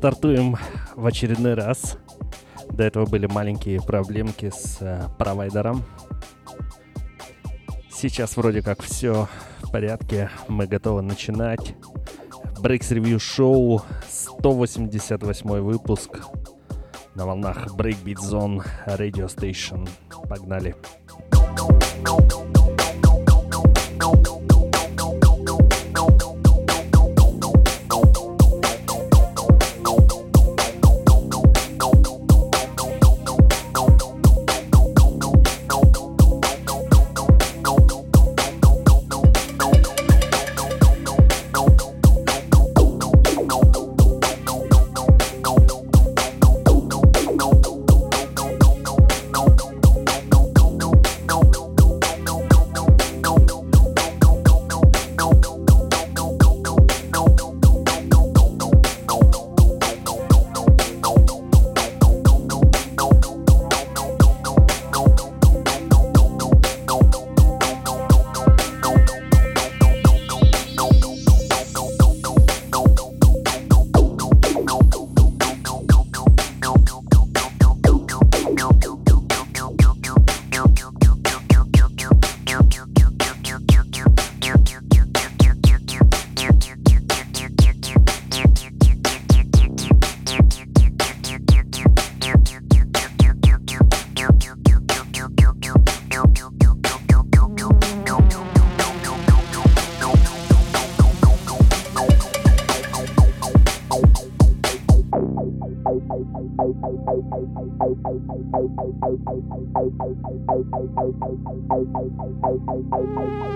стартуем в очередной раз. До этого были маленькие проблемки с э, провайдером. Сейчас вроде как все в порядке. Мы готовы начинать. Breaks Review Show, 188 выпуск на волнах Breakbeat Zone Radio Station. Погнали. Погнали.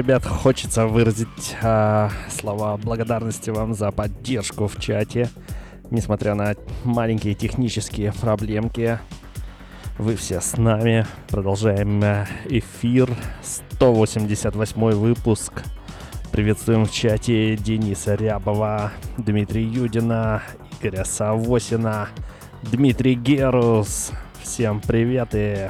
Ребят, хочется выразить э, слова благодарности вам за поддержку в чате. Несмотря на маленькие технические проблемки, вы все с нами. Продолжаем э, эфир. 188 выпуск. Приветствуем в чате Дениса Рябова, Дмитрия Юдина, Игоря Савосина, Дмитрий Герус. Всем привет и...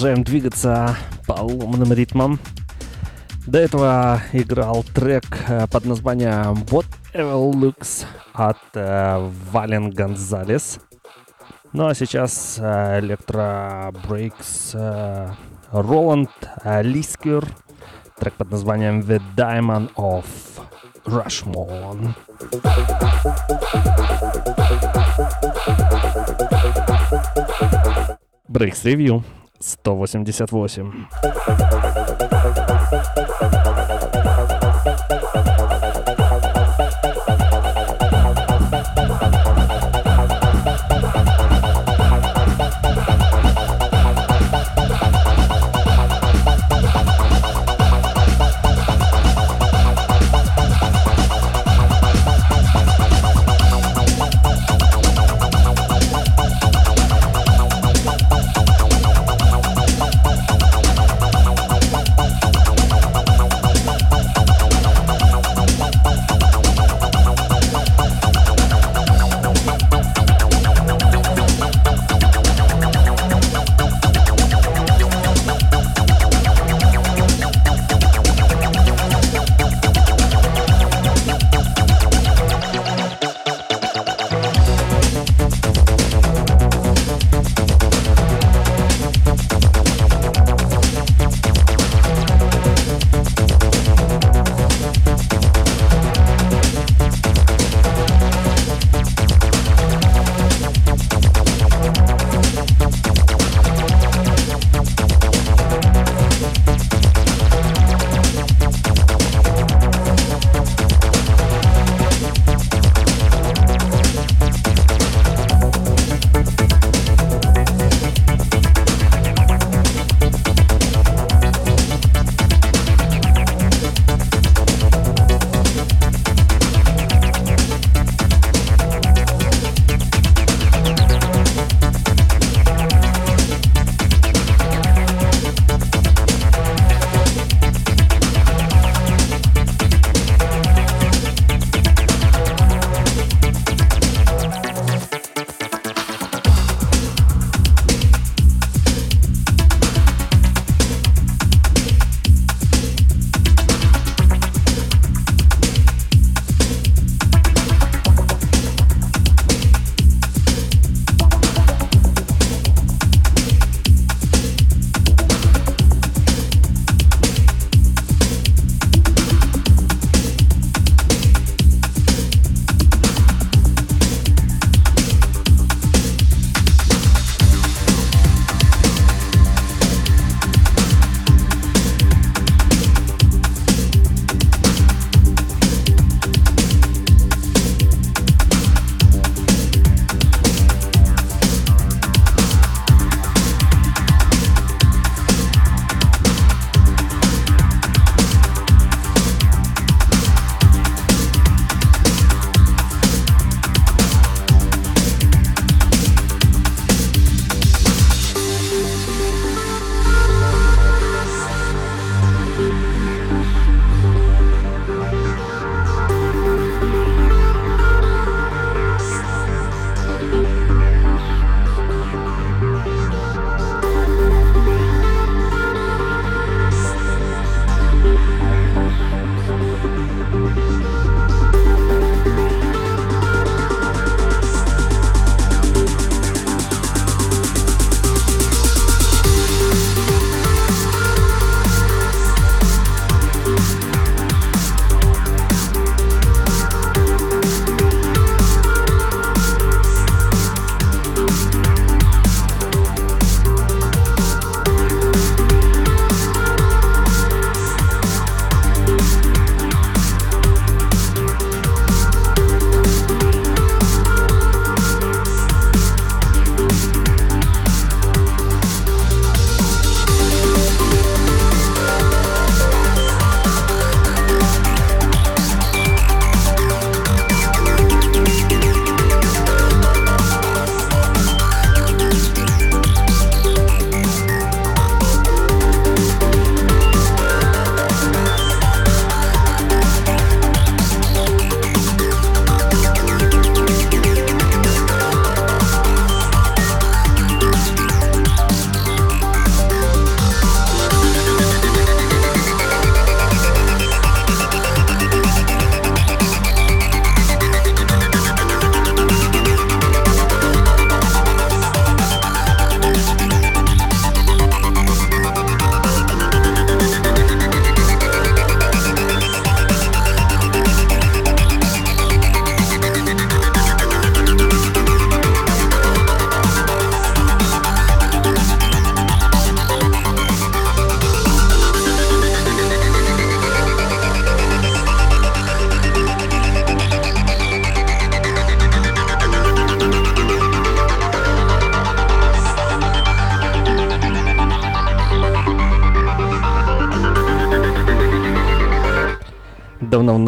продолжаем двигаться по ломаным ритмам. До этого играл трек э, под названием Whatever Looks от э, Вален Гонзалес. Ну а сейчас э, Electro Breaks э, Роланд э, Лискер. Трек под названием The Diamond of Rushmore. Breaks Review 188.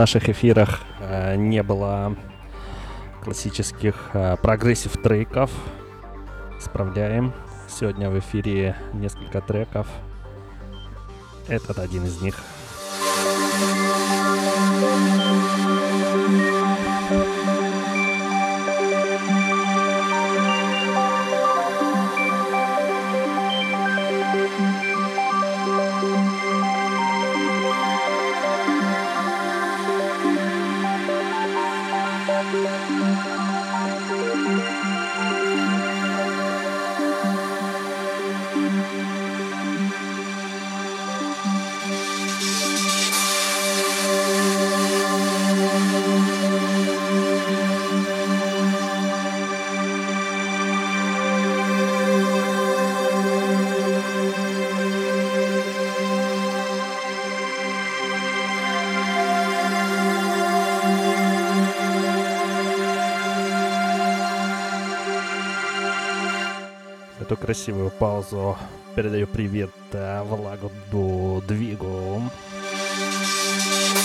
Наших эфирах э, не было классических э, прогрессив треков. Справляем. Сегодня в эфире несколько треков. Этот один из них. Красивую паузу. Передаю привет э, Влагу Двигу. Вот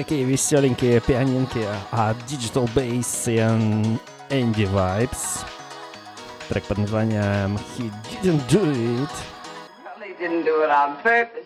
такие веселенькие пианинки от Digital Bass и Andy Vibes. Трек под названием He Didn't Do It. He didn't do it on purpose.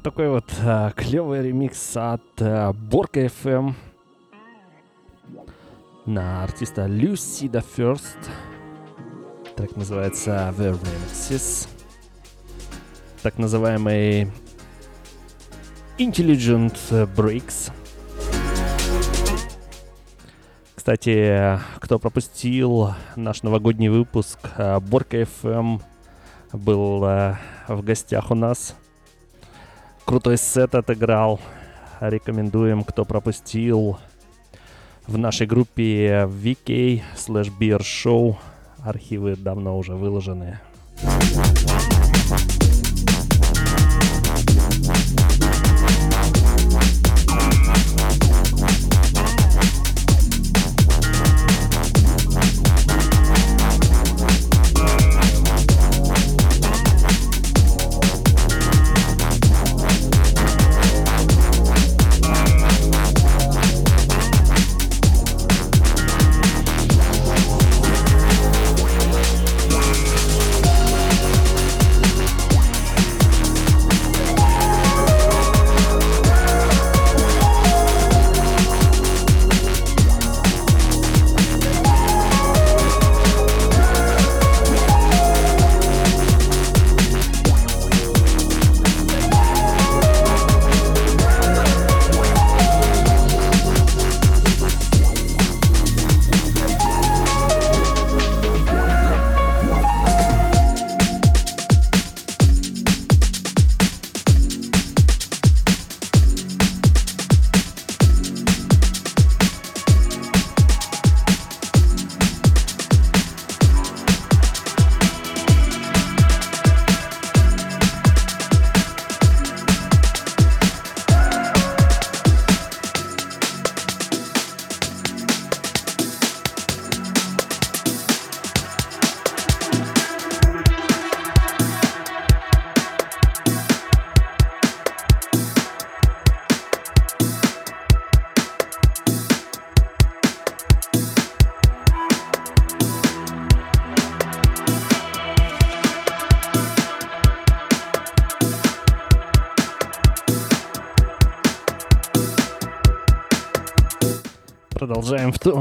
Вот такой вот а, клевый ремикс от а, Борка FM на артиста Lucy the First. Трек называется The Remixes. Так называемый Intelligent Breaks. Кстати, кто пропустил наш новогодний выпуск, Борка FM был в гостях у нас крутой сет отыграл. Рекомендуем, кто пропустил. В нашей группе VK slash Beer Show архивы давно уже выложены.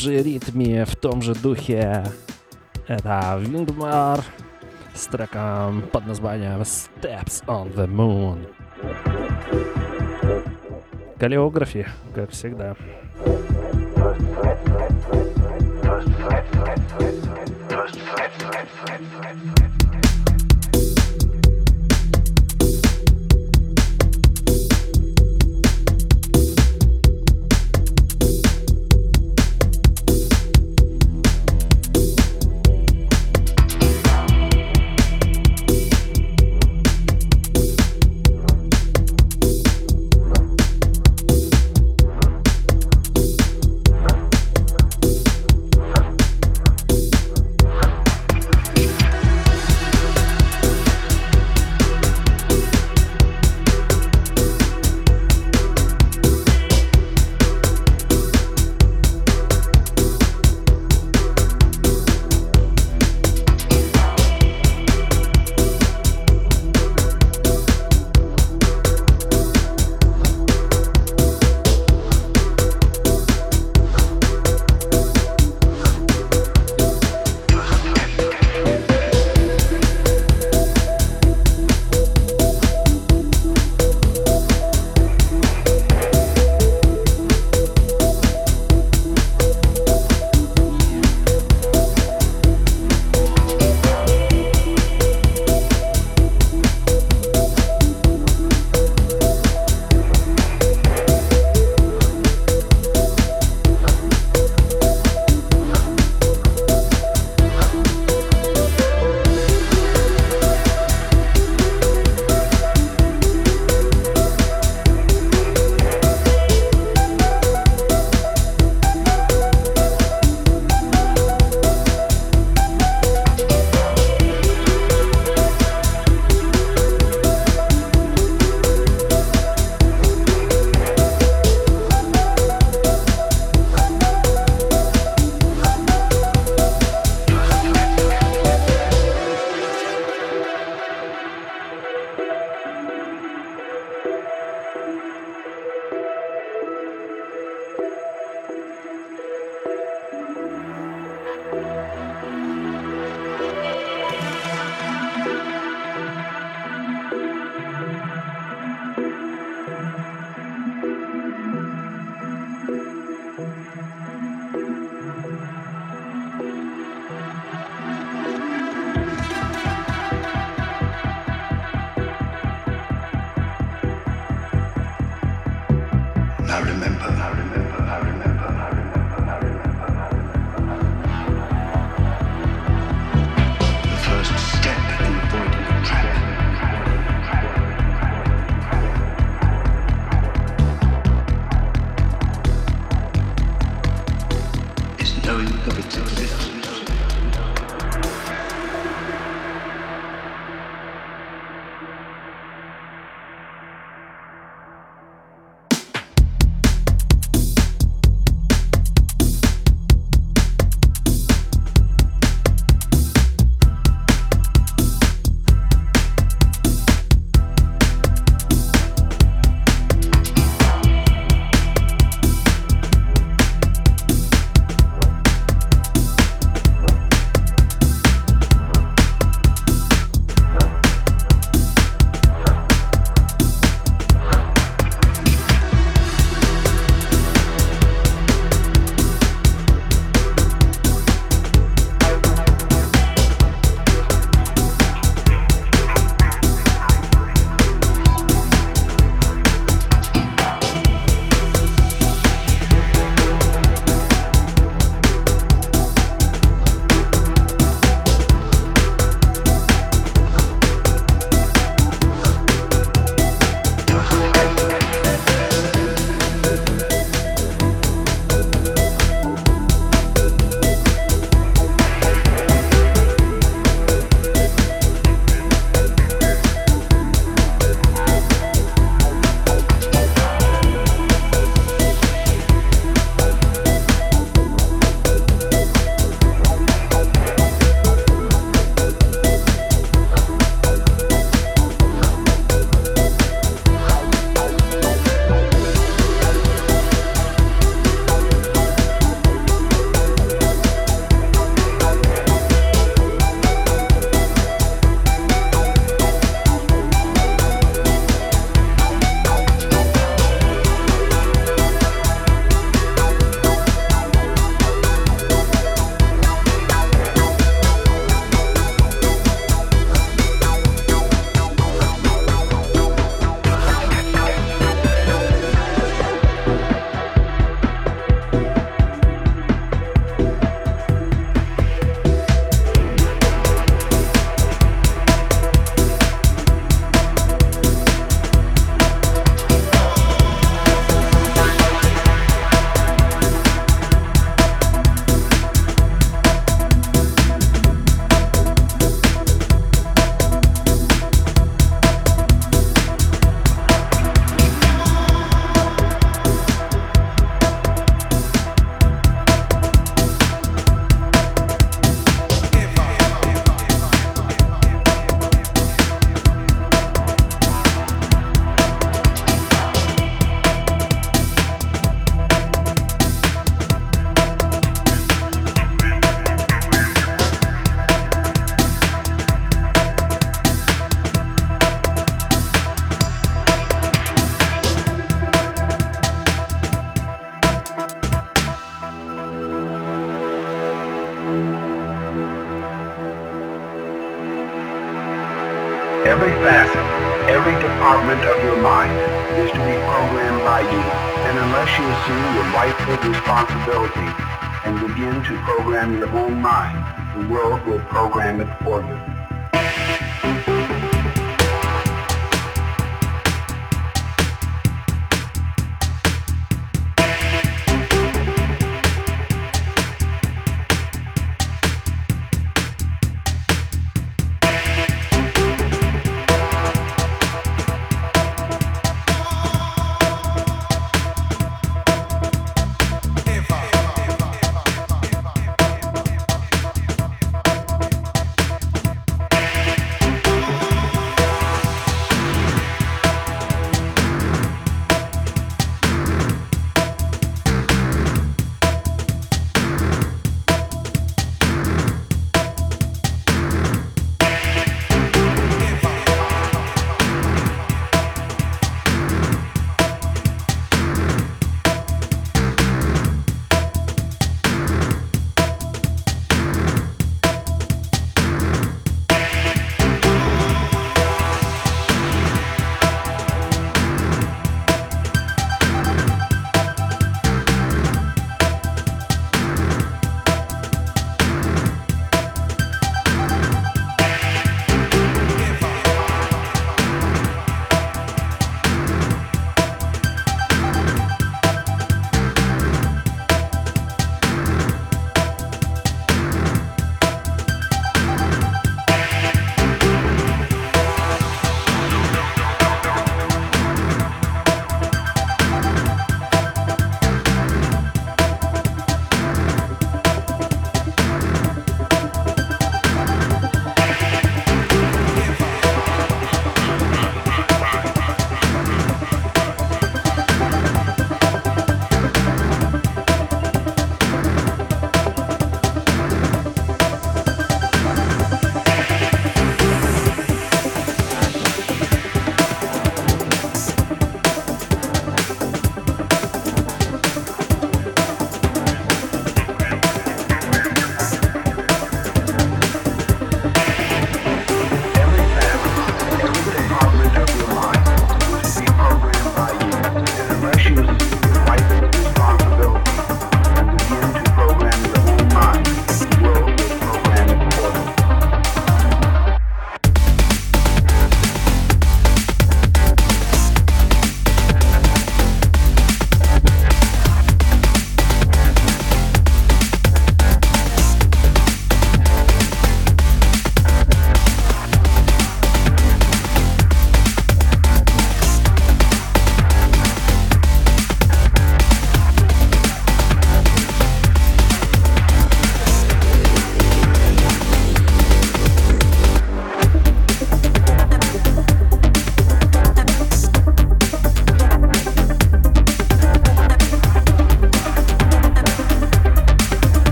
Же ритме, в том же духе. Это Вингмар с треком под названием Steps on the Moon. Калеографи, как всегда.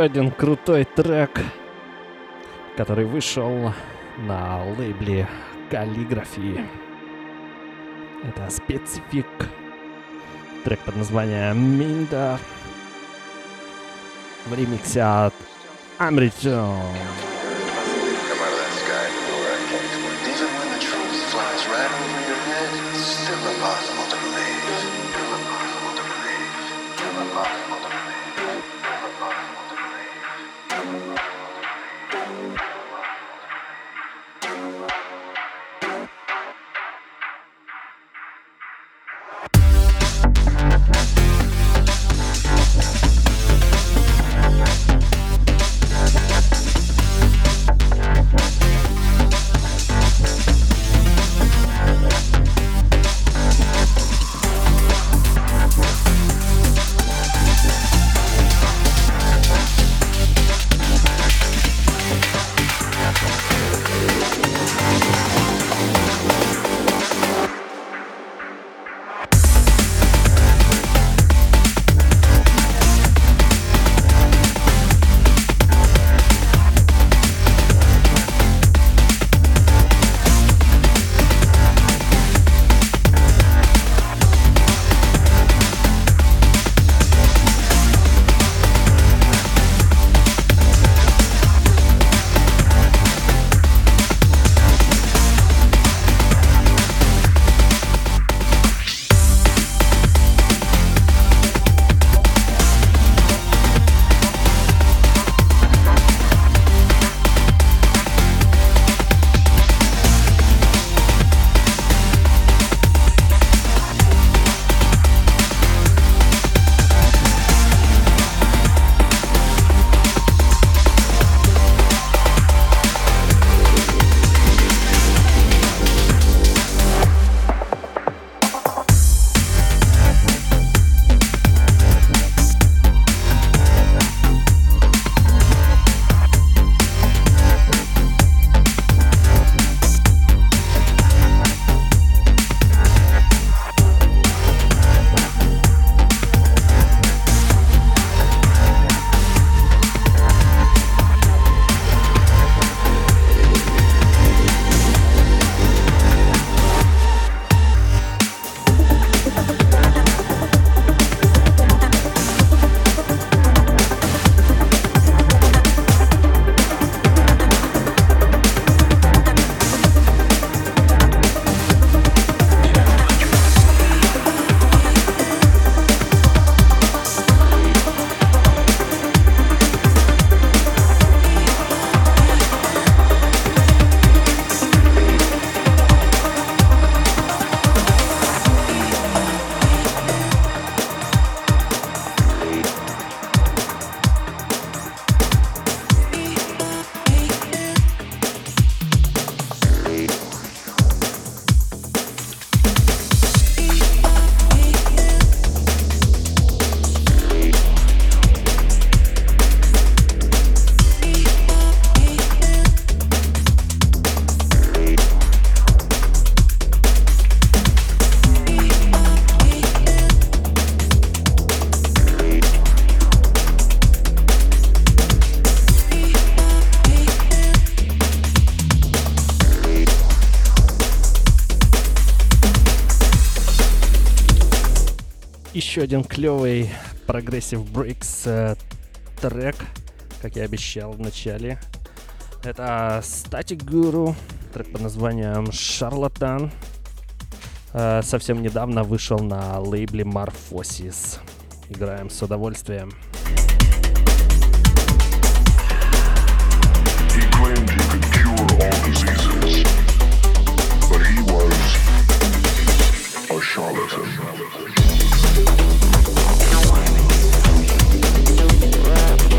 Один крутой трек, который вышел на лейбле каллиграфии. Это специфик. Трек под названием Минда в ремиксе от Амритон. Еще один клевый progressive breaks э, трек, как я обещал в начале. Это Static Guru, трек под названием Charlatan. Э, совсем недавно вышел на лейбле Morphosis. Играем с удовольствием. charlatan. Thank you.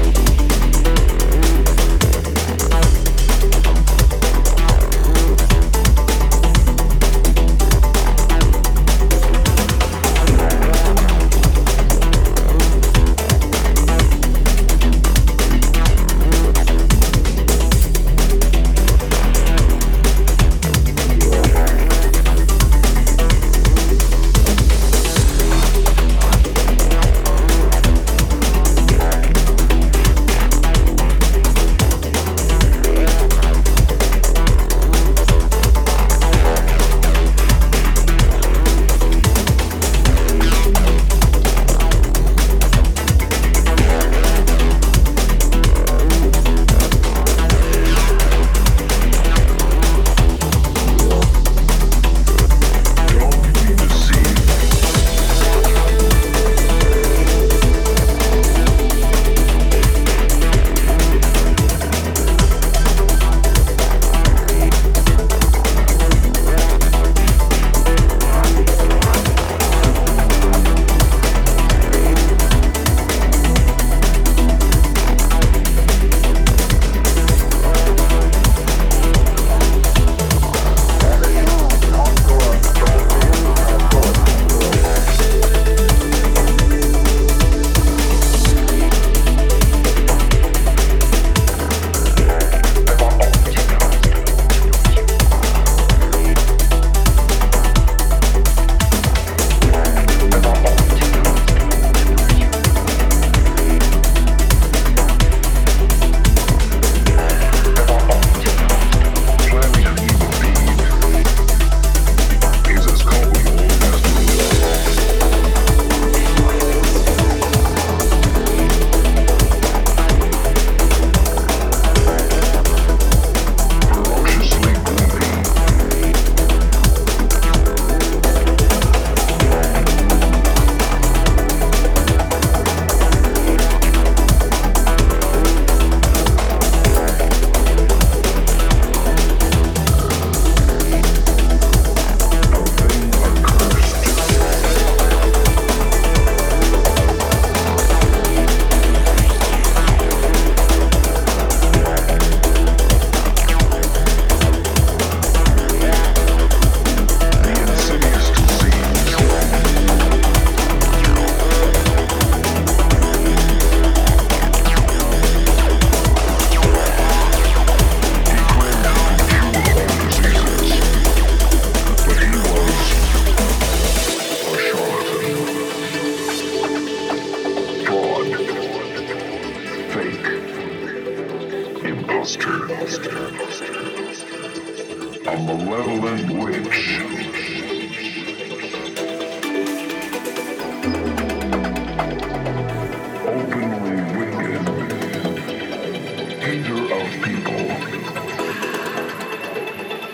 behavior of people.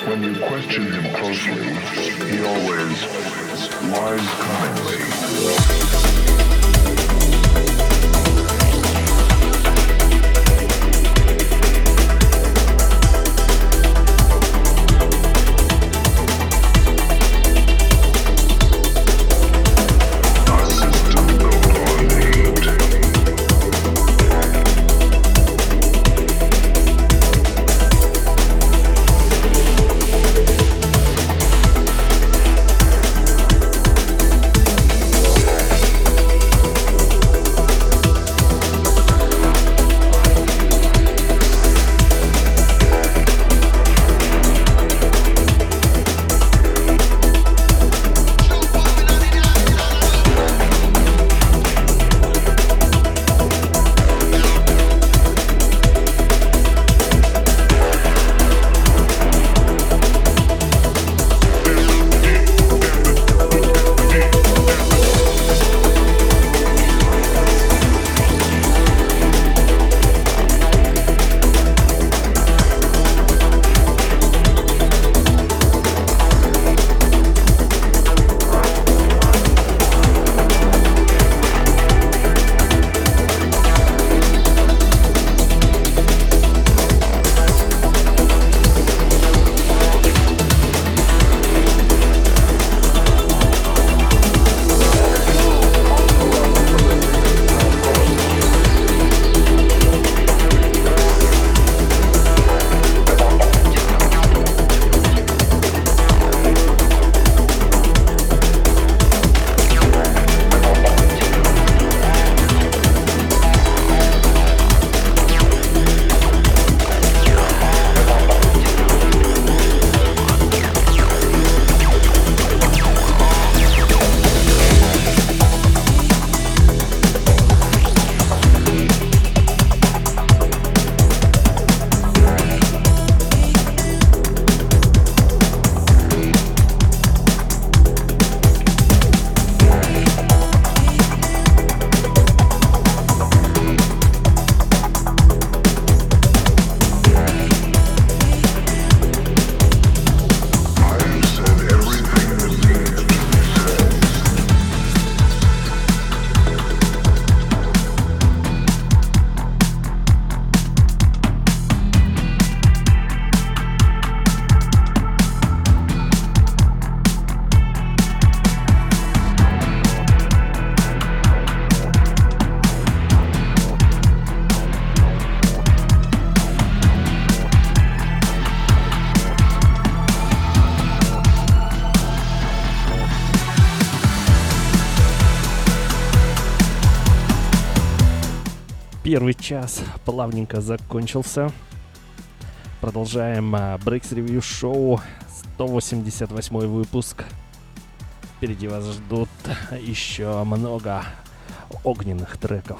When you question him closely, he always lies kindly. Час плавненько закончился. Продолжаем а, Breaks Review Show 188 выпуск. Впереди вас ждут еще много огненных треков.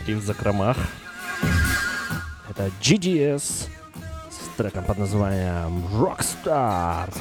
нашли в закромах. Это GDS с треком под названием Rockstar.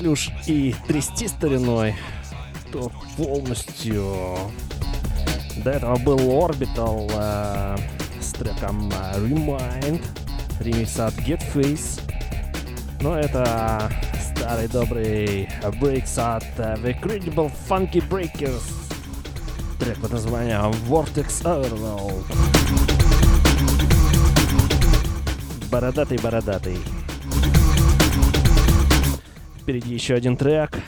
Если уж и трясти стариной, то полностью. До этого был Orbital э, с треком э, Remind, ремикс от Get Face. Но это старый добрый брейкс от э, The Credible Funky Breakers. Трек под названием Vortex Overload. Бородатый-бородатый. Впереди еще один трек.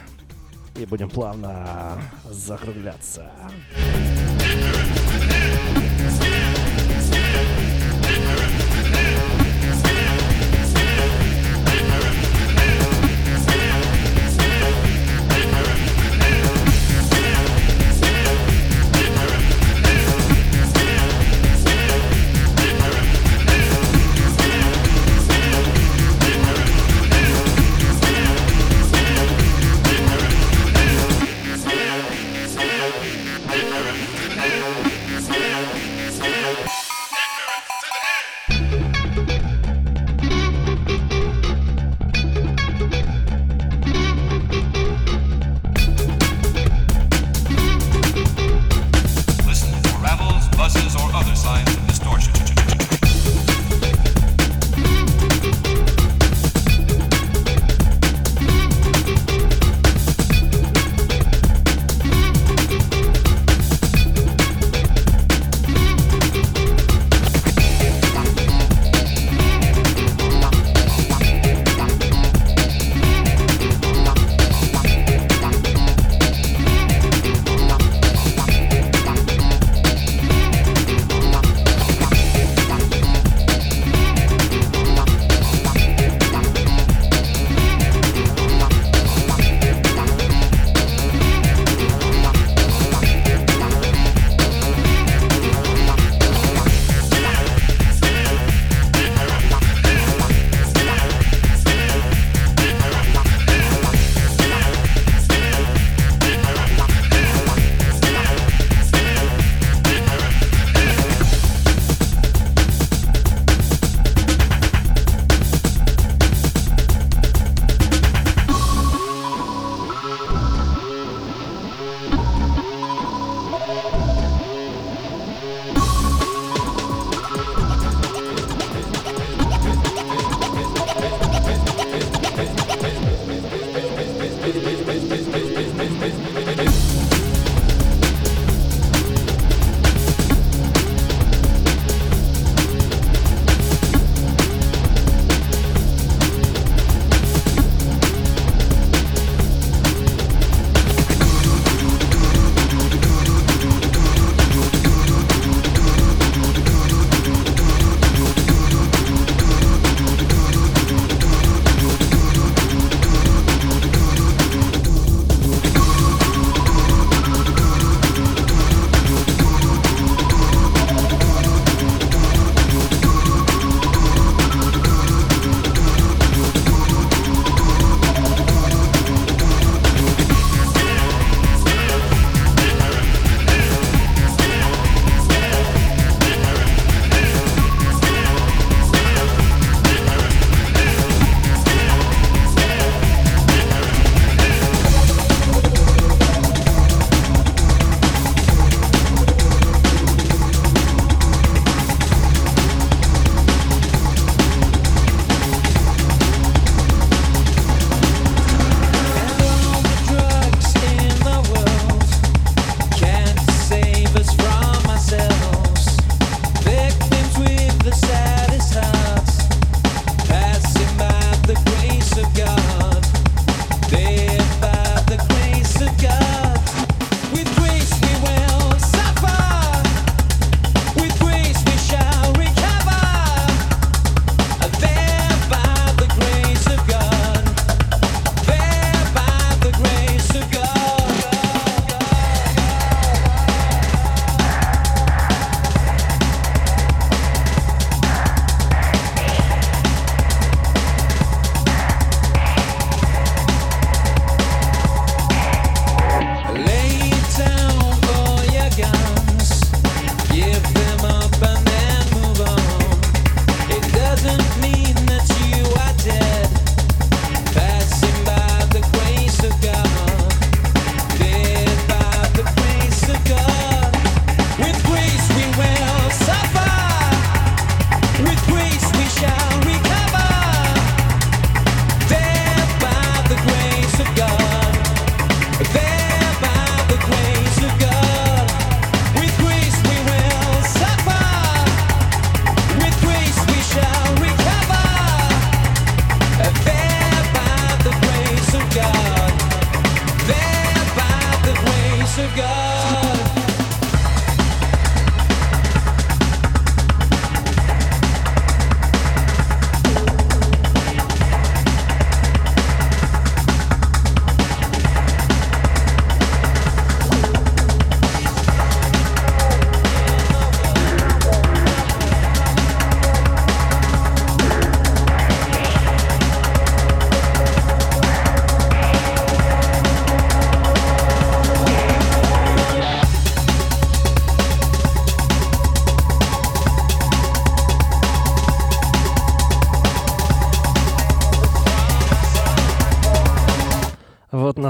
И будем плавно закругляться.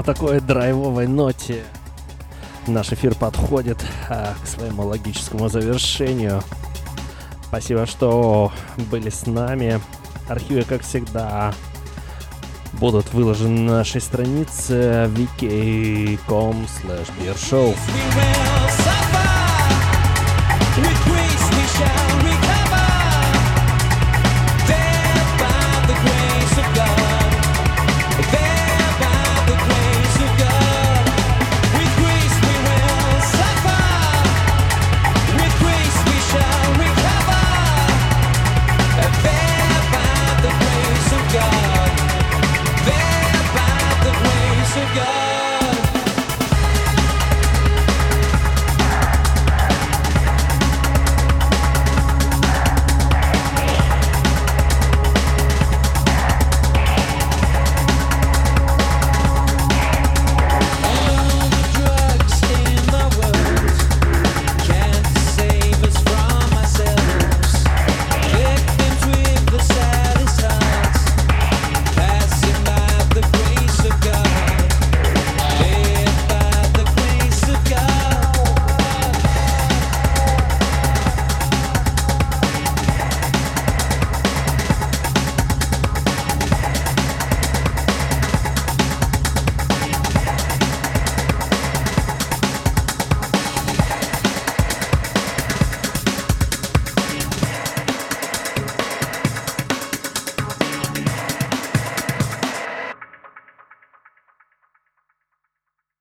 На такой драйвовой ноте наш эфир подходит а, к своему логическому завершению. Спасибо, что были с нами. Архивы, как всегда, будут выложены на нашей странице vk.com slash beershow.